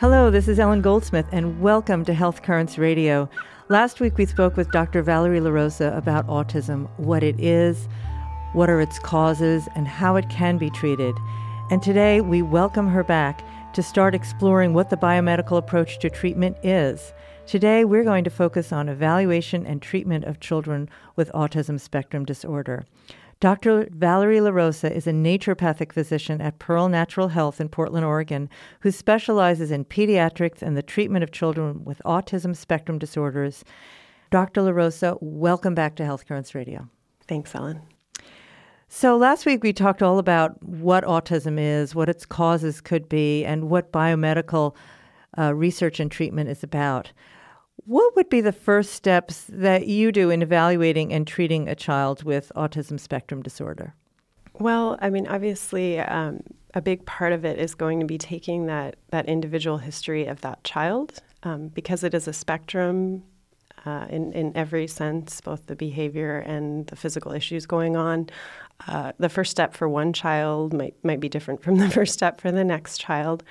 Hello, this is Ellen Goldsmith, and welcome to Health Currents Radio. Last week we spoke with Dr. Valerie LaRosa about autism, what it is, what are its causes, and how it can be treated. And today we welcome her back to start exploring what the biomedical approach to treatment is. Today we're going to focus on evaluation and treatment of children with autism spectrum disorder. Dr. Valerie LaRosa is a naturopathic physician at Pearl Natural Health in Portland, Oregon, who specializes in pediatrics and the treatment of children with autism spectrum disorders. Dr. LaRosa, welcome back to Health Currents Radio. Thanks, Ellen. So, last week we talked all about what autism is, what its causes could be, and what biomedical uh, research and treatment is about. What would be the first steps that you do in evaluating and treating a child with autism spectrum disorder? Well, I mean, obviously, um, a big part of it is going to be taking that, that individual history of that child um, because it is a spectrum uh, in, in every sense, both the behavior and the physical issues going on. Uh, the first step for one child might, might be different from the first step for the next child.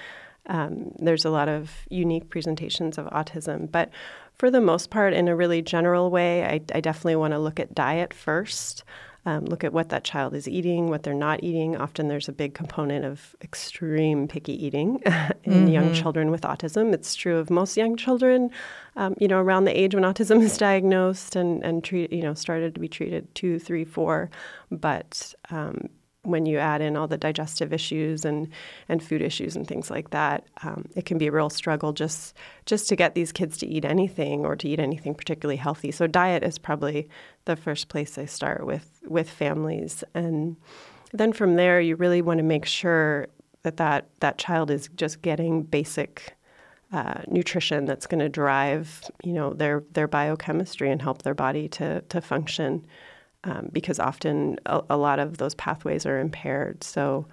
Um, there's a lot of unique presentations of autism, but for the most part, in a really general way, I, I definitely want to look at diet first. Um, look at what that child is eating, what they're not eating. Often there's a big component of extreme picky eating in mm-hmm. young children with autism. It's true of most young children, um, you know, around the age when autism is diagnosed and, and treat, you know, started to be treated two, three, four. But um, when you add in all the digestive issues and, and food issues and things like that, um, it can be a real struggle just just to get these kids to eat anything or to eat anything particularly healthy. So diet is probably the first place I start with with families, and then from there you really want to make sure that that, that child is just getting basic uh, nutrition that's going to drive you know their their biochemistry and help their body to to function um, because often a, a, lot of those pathways are impaired. So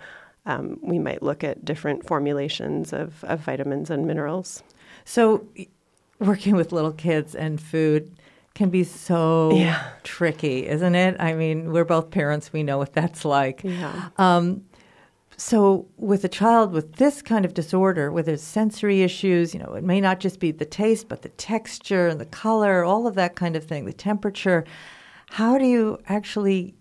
um, we might look at different formulations of, of vitamins and minerals. So working with little kids and food can be so yeah. tricky, isn't it? I mean, we're both parents, we know what that's like. Yeah. Um, so with a child with this kind of disorder with its sensory issues you know it may not just be the taste but the texture and the color all of that kind of thing the temperature how do you actually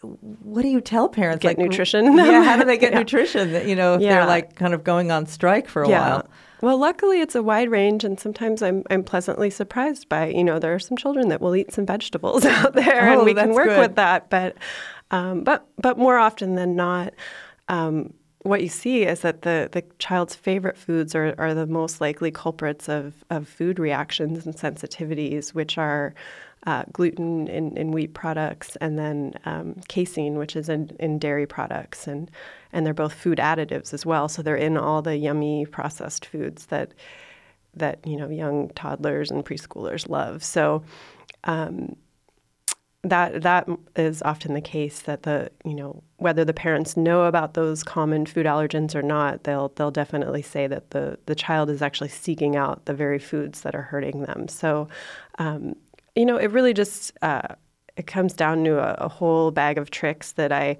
what do you tell parents? Get like nutrition. yeah, how do they get yeah. nutrition? You know, if yeah. they're like kind of going on strike for a yeah. while. Well, luckily it's a wide range, and sometimes I'm I'm pleasantly surprised by you know there are some children that will eat some vegetables out there, oh, and we can work good. with that. But um, but but more often than not. Um, what you see is that the, the child's favorite foods are, are the most likely culprits of, of food reactions and sensitivities, which are uh, gluten in, in, wheat products, and then um, casein, which is in, in, dairy products, and and they're both food additives as well. So they're in all the yummy processed foods that that you know young toddlers and preschoolers love. So. Um, that that is often the case that the you know whether the parents know about those common food allergens or not they'll they'll definitely say that the the child is actually seeking out the very foods that are hurting them so um, you know, it really just uh, it comes down to a, a, whole bag of tricks that I,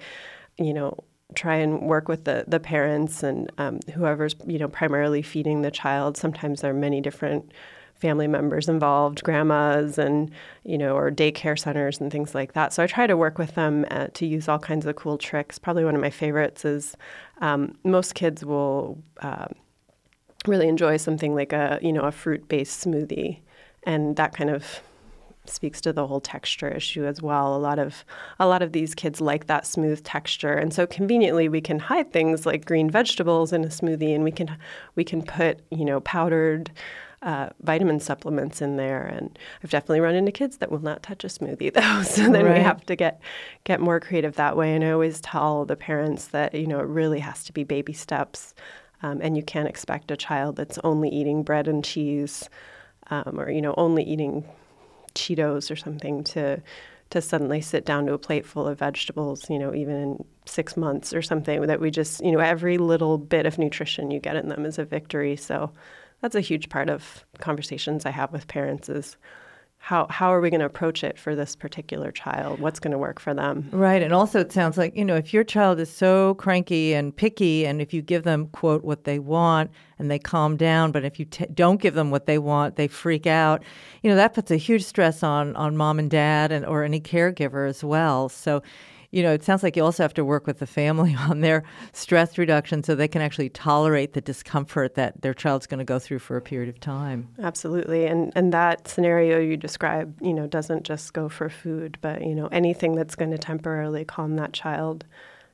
you know, try and work with the the parents and um, whoever's you know primarily feeding the child. Sometimes there are many different family members involved, grandmas and you know, or daycare centers and things like that. So I try to work with them uh, to use all kinds of cool tricks. Probably one of my favorites is um, most kids will. Uh, really enjoy something like a you know a fruit based smoothie and that kind of speaks to the whole texture issue as well. A lot of a lot of these kids like that smooth texture, and so conveniently we can hide things like green vegetables in a smoothie, and we can we can put you know powdered. Uh, vitamin supplements in there, and I've definitely run into kids that will not touch a smoothie though. So then right. we have to get get more creative that way. And I always tell the parents that you know it really has to be baby steps, um, and you can't expect a child that's only eating bread and cheese, um, or you know only eating Cheetos or something to to suddenly sit down to a plate full of vegetables, you know, even in six months or something, that we just, you know, every little bit of nutrition you get in them is a victory. So that's a huge part of conversations I have with parents is how how are we going to approach it for this particular child? What's going to work for them? Right, and also it sounds like you know if your child is so cranky and picky, and if you give them quote what they want and they calm down, but if you t- don't give them what they want, they freak out. You know that puts a huge stress on on mom and dad and or any caregiver as well. So you know, it sounds like you also have to work with the family on their stress reduction so they can actually tolerate the discomfort that their child's going to go through for a period of time. Absolutely. And and that scenario you describe, you know, doesn't just go for food, but you know, anything that's going to temporarily calm that child.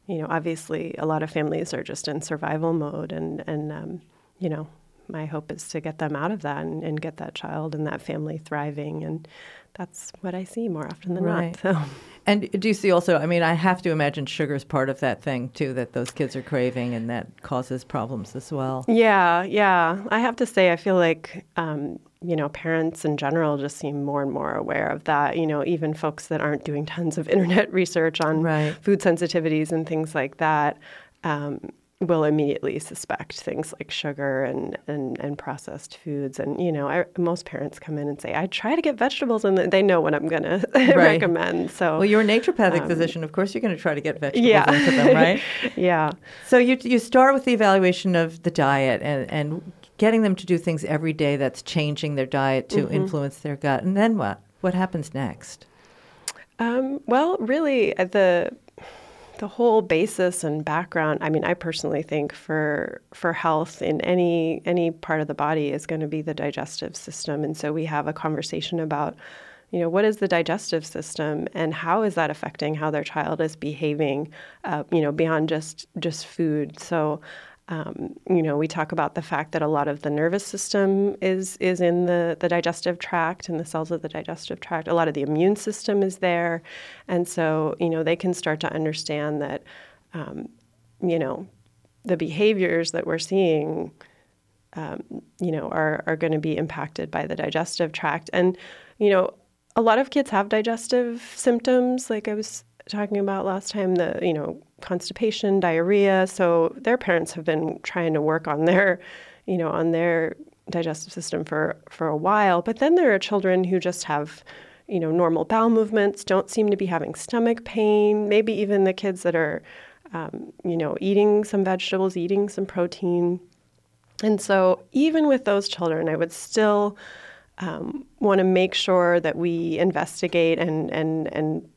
You know, obviously a lot of families are just in survival mode and and um, you know, my hope is to get them out of that and, and, get that child and that family thriving and that's what I see more often than right. not. So and do you see also? I mean, I have to imagine sugar is part of that thing too that those kids are craving, and that causes problems as well. Yeah, yeah. I have to say, I feel like um, you know parents in general just seem more and more aware of that. You know, even folks that aren't doing tons of internet research on right. food sensitivities and things like that. Um, will immediately suspect things like sugar and, and, and processed foods. And, you know, I, most parents come in and say, I try to get vegetables, and they know what I'm going to recommend. So, well, you're a naturopathic um, physician. Of course, you're going to try to get vegetables yeah. into them, right? yeah. So you, you start with the evaluation of the diet and, and getting them to do things every day that's changing their diet to mm-hmm. influence their gut. And then what? What happens next? Um, well, really, uh, the the whole basis and background i mean i personally think for for health in any any part of the body is going to be the digestive system. And so we have a conversation about you know what is the digestive system and how is that affecting how their child is behaving uh, you know beyond just just food. So um, you know, we talk about the fact that a lot of the nervous system is is in the, the digestive tract and the cells of the digestive tract. A lot of the immune system is there, and so you know they can start to understand that, um, you know, the behaviors that we're seeing, um, you know, are are going to be impacted by the digestive tract. And you know, a lot of kids have digestive symptoms, like I was talking about last time. The you know constipation, diarrhea. So their parents have been trying to work on their, you know, on their digestive system for for a while. But then there are children who just have, you know, normal bowel movements, don't seem to be having stomach pain. Maybe even the kids that are, um, you know, eating some vegetables, eating some protein. And so even with those children, I would still um, want to make sure that we investigate and and and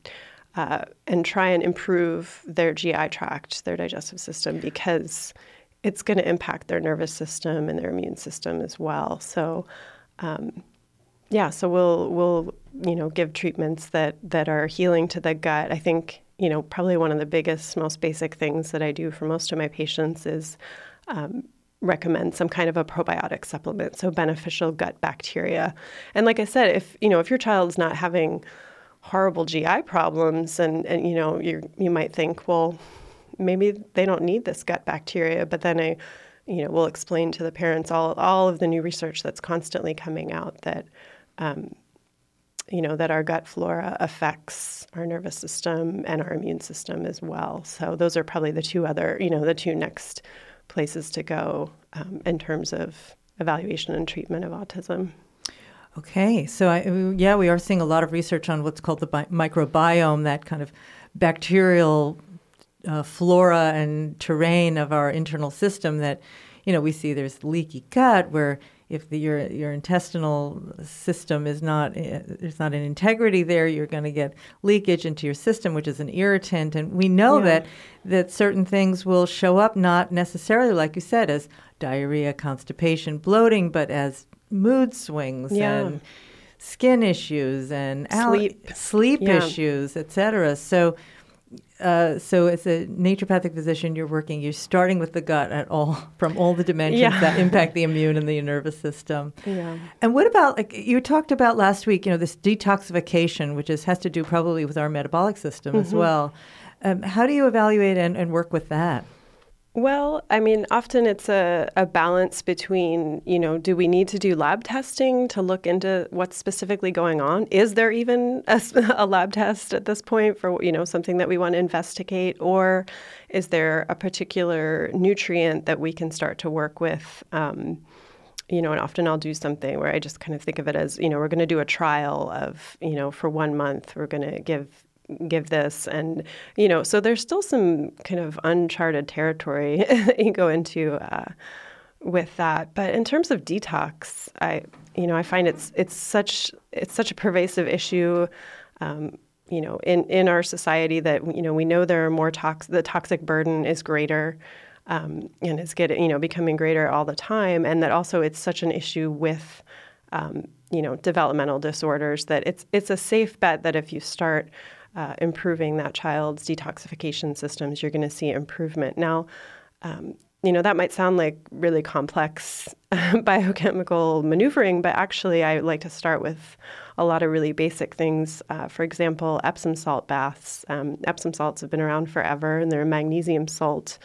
uh, and try and improve their GI tract, their digestive system, because it's going to impact their nervous system and their immune system as well. So, um, yeah, so we'll we'll you know give treatments that that are healing to the gut. I think you know probably one of the biggest, most basic things that I do for most of my patients is. Um, recommend some kind of a probiotic supplement so beneficial gut bacteria and like i said if you know if your child's not having horrible GI problems, and, and you know you you might think, well, maybe they don't need this gut bacteria, but then I, you know, will explain to the parents all all of the new research that's constantly coming out that. Um, you know that our gut flora affects our nervous system and our immune system as well. So those are probably the two other, you know, the two next places to go um, in terms of evaluation and treatment of autism. Okay, so I, yeah, we are seeing a lot of research on what's called the bi- microbiome, that kind of bacterial uh, flora and terrain of our internal system. That you know we see there's leaky gut where if the, your your intestinal system is not uh, there's not an integrity there, you're going to get leakage into your system, which is an irritant. And we know yeah. that that certain things will show up not necessarily, like you said, as diarrhea, constipation, bloating, but as mood swings yeah. and skin issues and sleep, al- sleep yeah. issues, etc. So, uh, so as a naturopathic physician, you're working. You're starting with the gut at all from all the dimensions yeah. that impact the immune and the nervous system. Yeah. And what about like you talked about last week? You know, this detoxification, which is has to do probably with our metabolic system mm-hmm. as well. Um, how do you evaluate and, and work with that? Well, I mean, often it's a, a balance between, you know, do we need to do lab testing to look into what's specifically going on? Is there even a, a, lab test at this point for, you know, something that we want to investigate? Or is there a particular nutrient that we can start to work with, um, you know, and often I'll do something where I just kind of think of it as, you know, we're going to do a trial of, you know, for one month, we're going to give give this. And you know so there's still some kind of uncharted territory you go into uh, with that. But in terms of detox i you know i find it's it's such it's such a pervasive issue um, you know in in our society that you know we know there are more tox the toxic burden is greater um, and it's getting you know becoming greater all the time, and that also it's such an issue with um, you know developmental disorders that it's it's a safe bet that if you start uh, improving that child's detoxification systems, you're going to see improvement. Now, um, you know that might sound like really complex biochemical maneuvering, but actually, I like to start with a lot of really basic things. Uh, for example, Epsom salt baths. Um, Epsom salts have been around forever, and they're a magnesium salt.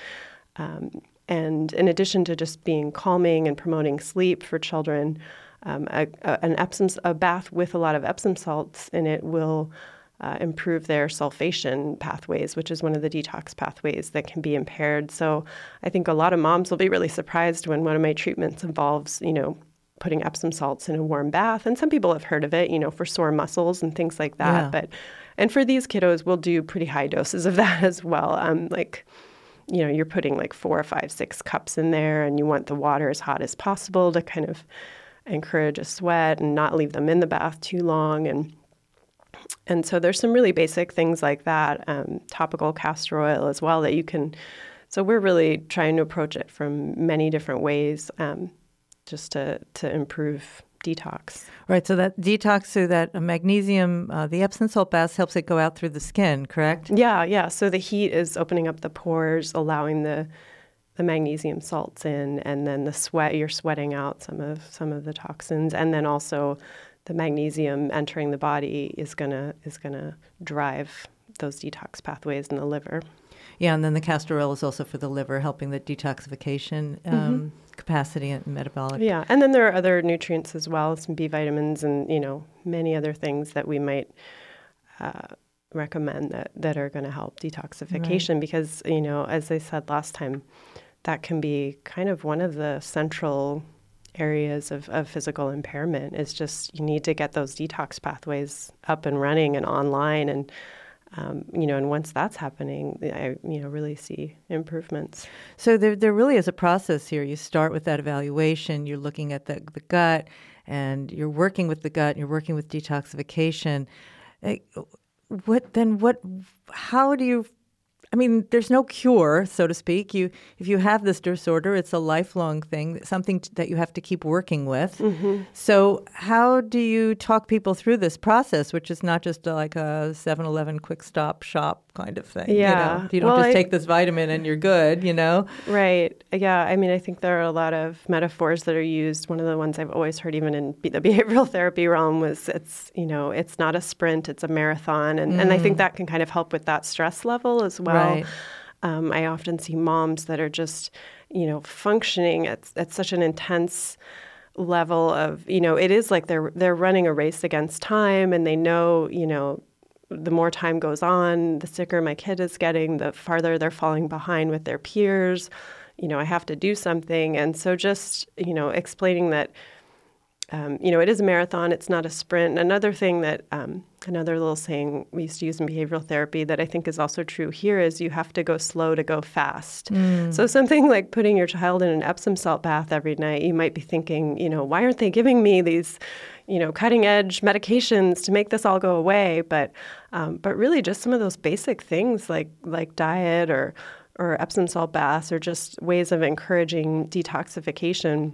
Um, and in addition to just being calming and promoting sleep for children, um, a, a, an Epsom a bath with a lot of Epsom salts in it will uh, improve their sulfation pathways, which is one of the detox pathways that can be impaired. So I think a lot of moms will be really surprised when one of my treatments involves, you know, putting Epsom salts in a warm bath. And some people have heard of it, you know, for sore muscles and things like that. Yeah. But and for these kiddos, we'll do pretty high doses of that as well. Um, like you know, you're putting like four or five, six cups in there, and you want the water as hot as possible to kind of encourage a sweat and not leave them in the bath too long. And and so there's some really basic things like that, um, topical castor oil as well that you can. So we're really trying to approach it from many different ways, um, just to to improve detox. Right. So that detox through that magnesium, uh, the Epsom salt bath helps it go out through the skin, correct? Yeah, yeah. So the heat is opening up the pores, allowing the the magnesium salts in, and then the sweat you're sweating out some of some of the toxins, and then also the magnesium entering the body is gonna is gonna drive those detox pathways in the liver. Yeah, and then the castor oil is also for the liver, helping the detoxification um, mm-hmm. capacity and metabolic. Yeah, and then there are other nutrients as well, some B vitamins, and you know many other things that we might uh, recommend that that are going to help detoxification. Right. Because you know, as I said last time, that can be kind of one of the central areas of, of physical impairment is just you need to get those detox pathways up and running and online and um, you know, and once that's happening, I you know really see improvements. So there, there really is a process here. You start with that evaluation. You're looking at the the gut, and you're working with the gut. You're working with detoxification. What then? What? How do you I mean, there's no cure, so to speak. You, if you have this disorder, it's a lifelong thing, something t- that you have to keep working with. Mm-hmm. So, how do you talk people through this process, which is not just a, like a 7-Eleven quick stop shop kind of thing? Yeah, you, know? you don't well, just I, take this vitamin and you're good. You know, right? Yeah. I mean, I think there are a lot of metaphors that are used. One of the ones I've always heard, even in the behavioral therapy realm, was it's you know, it's not a sprint, it's a marathon, and mm. and I think mm. that can kind of help with that stress level as well. Right. Um, I often see moms that are just, you know, functioning at, at such an intense level of, you know, it is like they're they're running a race against time, and they know, you know, the more time goes on, the sicker my kid is getting, the farther they're falling behind with their peers. You know, I have to do something, and so just you know, explaining that um, you know, it is a marathon, it's not a sprint. Another thing that, um, another little saying we used to use in behavioral therapy that I think is also true here is you have to go slow to go fast. Mm. So, something like putting your child in an Epsom salt bath every night, you might be thinking, you know, why aren't they giving me these, you know, cutting edge medications to make this all go away? But, um, but really just some of those basic things like, like diet or, or Epsom salt baths or just ways of encouraging detoxification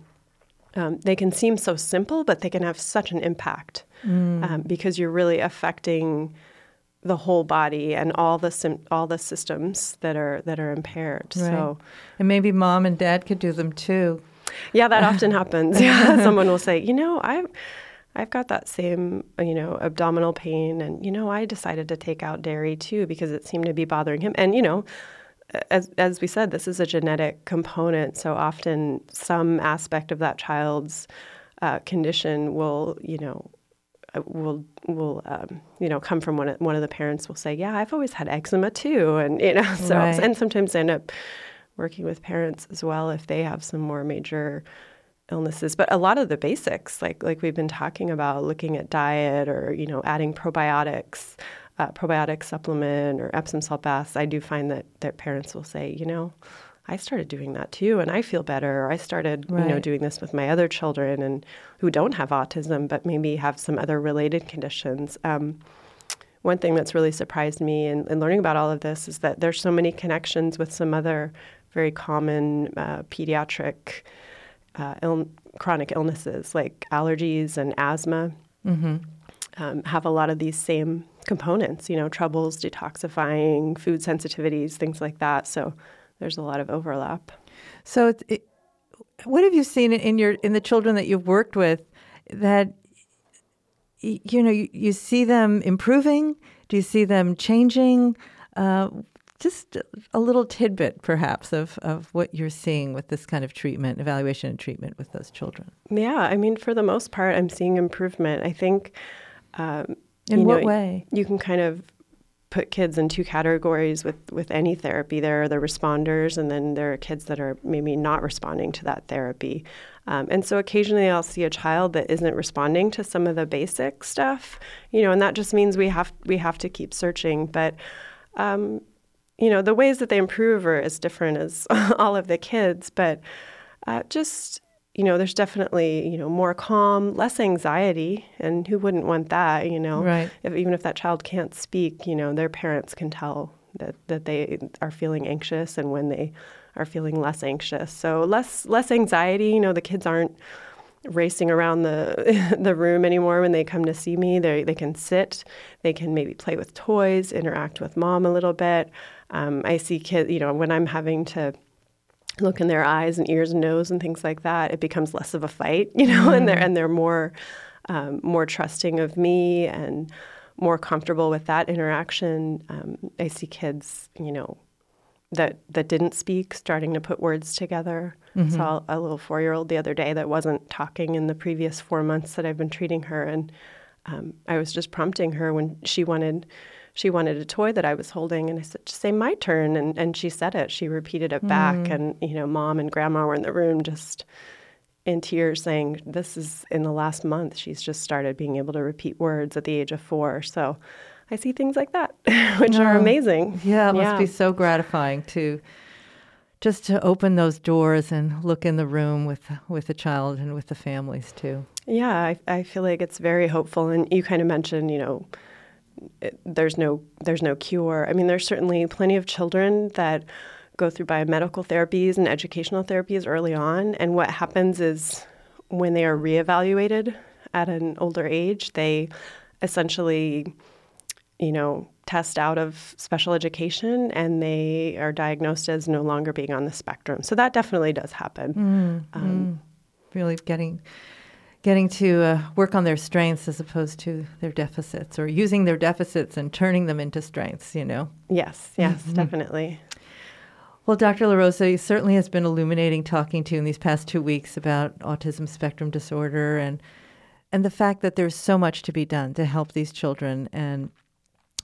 um, they can seem so simple, but they can have such an impact mm. um, because you're really affecting the whole body and all the sim- all the systems that are that are impaired. Right. So, and maybe mom and dad could do them too. Yeah, that often happens. Yeah, someone will say, you know, I. I've got that same, you know, abdominal pain, and you know, I decided to take out dairy too because it seemed to be bothering him. And you know, as as we said, this is a genetic component. So often, some aspect of that child's uh, condition will, you know, uh, will will um, you know come from one of, one of the parents will say, "Yeah, I've always had eczema too," and you know, so right. and sometimes end up working with parents as well if they have some more major illnesses, but a lot of the basics, like like we've been talking about, looking at diet or you know adding probiotics, uh, probiotic supplement or Epsom salt baths. I do find that that parents will say, you know, I started doing that too, and I feel better. Or I started, right. you know, doing this with my other children and who don't have autism, but maybe have some other related conditions. Um, one thing that's really surprised me in, in, learning about all of this is that there's so many connections with some other very common uh, pediatric uh, Ill- chronic illnesses like allergies and asthma. Mm-hmm. Um, have a lot of these same components, you know, troubles detoxifying, food sensitivities, things like that. So there's a lot of overlap. So, it, what have you seen in your in the children that you've worked with that you know you, you see them improving? Do you see them changing? Uh, just a little tidbit, perhaps, of, of what you're seeing with this kind of treatment, evaluation and treatment with those children. Yeah, I mean, for the most part, I'm seeing improvement. I think. Um, in what know, way? You can kind of put kids in two categories with, with any therapy. There are the responders, and then there are kids that are maybe not responding to that therapy. Um, and so occasionally I'll see a child that isn't responding to some of the basic stuff, you know, and that just means we have we have to keep searching. But um, you know, the ways that they improve are as different as all of the kids, but uh, just you know, there's definitely, you know, more calm, less anxiety, and who wouldn't want that, you know? Right. If, even if that child can't speak, you know, their parents can tell that, that they are feeling anxious and when they are feeling less anxious. So less less anxiety, you know, the kids aren't racing around the the room anymore when they come to see me. They they can sit, they can maybe play with toys, interact with mom a little bit. Um, I see kids, you know, when I'm having to look in their eyes and ears and nose and things like that, it becomes less of a fight, you know, mm. and they're and they're more um, more trusting of me and more comfortable with that interaction. Um, I see kids, you know, that that didn't speak starting to put words together. Mm-hmm. Saw a little four year old the other day that wasn't talking in the previous four months that I've been treating her, and um, I was just prompting her when she wanted she wanted a toy that I was holding, and I said, "Just say my turn," and and she said it. She repeated it back, mm. and you know, mom and grandma were in the room just in tears, saying, "This is in the last month. She's just started being able to repeat words at the age of four. So, I see things like that, which oh, are amazing. Yeah, it must be so gratifying to just to open those doors and look in the room with with the child and with the families too. Yeah, I, I feel like it's very hopeful. And you kind of mentioned, you know it, there's no there's no cure. I mean, there's certainly plenty of children that go through biomedical therapies and educational therapies early on, and what happens is when they are reevaluated at an older age, they essentially, you know, test out of special education and they are diagnosed as no longer being on the spectrum. So that definitely does happen. Mm, um, mm. Really getting getting to uh, work on their strengths as opposed to their deficits or using their deficits and turning them into strengths, you know? Yes, yes, mm-hmm. definitely. Well, Dr. LaRosa certainly has been illuminating talking to you in these past two weeks about autism spectrum disorder and and the fact that there's so much to be done to help these children and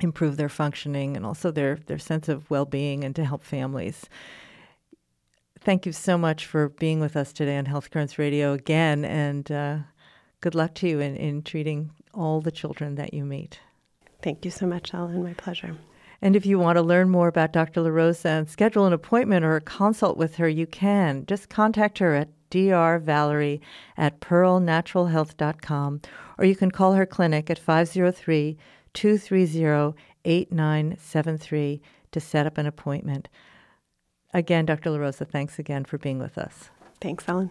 improve their functioning and also their, their sense of well being and to help families thank you so much for being with us today on Health Currents Radio again, and uh, good luck to you in, in treating all the children that you meet. Thank you so much, Ellen. My pleasure. And if you want to learn more about Dr. LaRosa and schedule an appointment or a consult with her, you can. Just contact her at drvalerie at pearlnaturalhealth.com or you can call her clinic at 503 230 8973 to set up an appointment. Again, Dr. LaRosa, thanks again for being with us. Thanks, Ellen.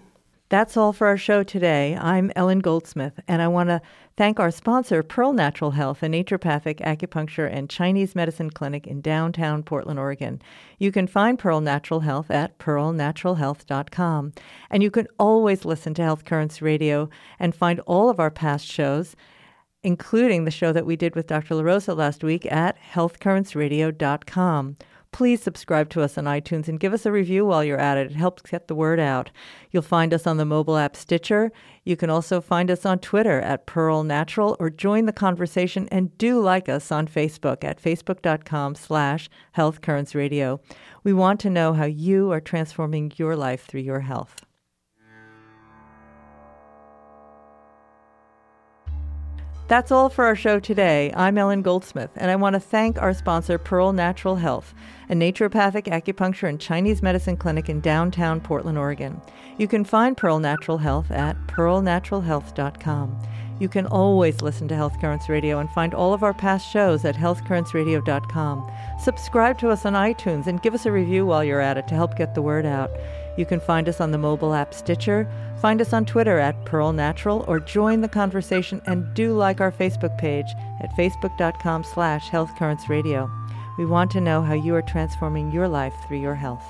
That's all for our show today. I'm Ellen Goldsmith, and I want to thank our sponsor, Pearl Natural Health, a naturopathic acupuncture and Chinese medicine clinic in downtown Portland, Oregon. You can find Pearl Natural Health at pearlnaturalhealth.com. And you can always listen to Health Currents Radio and find all of our past shows, including the show that we did with Dr. LaRosa last week at healthcurrentsradio.com Please subscribe to us on iTunes and give us a review while you're at it. It helps get the word out. You'll find us on the mobile app Stitcher. You can also find us on Twitter at Pearl Natural or join the conversation and do like us on Facebook at facebook.com slash health currents radio. We want to know how you are transforming your life through your health. That's all for our show today. I'm Ellen Goldsmith, and I want to thank our sponsor, Pearl Natural Health a naturopathic acupuncture and Chinese medicine clinic in downtown Portland, Oregon. You can find Pearl Natural Health at pearlnaturalhealth.com. You can always listen to Health Currents Radio and find all of our past shows at healthcurrentsradio.com. Subscribe to us on iTunes and give us a review while you're at it to help get the word out. You can find us on the mobile app Stitcher, find us on Twitter at Pearl Natural, or join the conversation and do like our Facebook page at facebook.com slash healthcurrentsradio. We want to know how you are transforming your life through your health.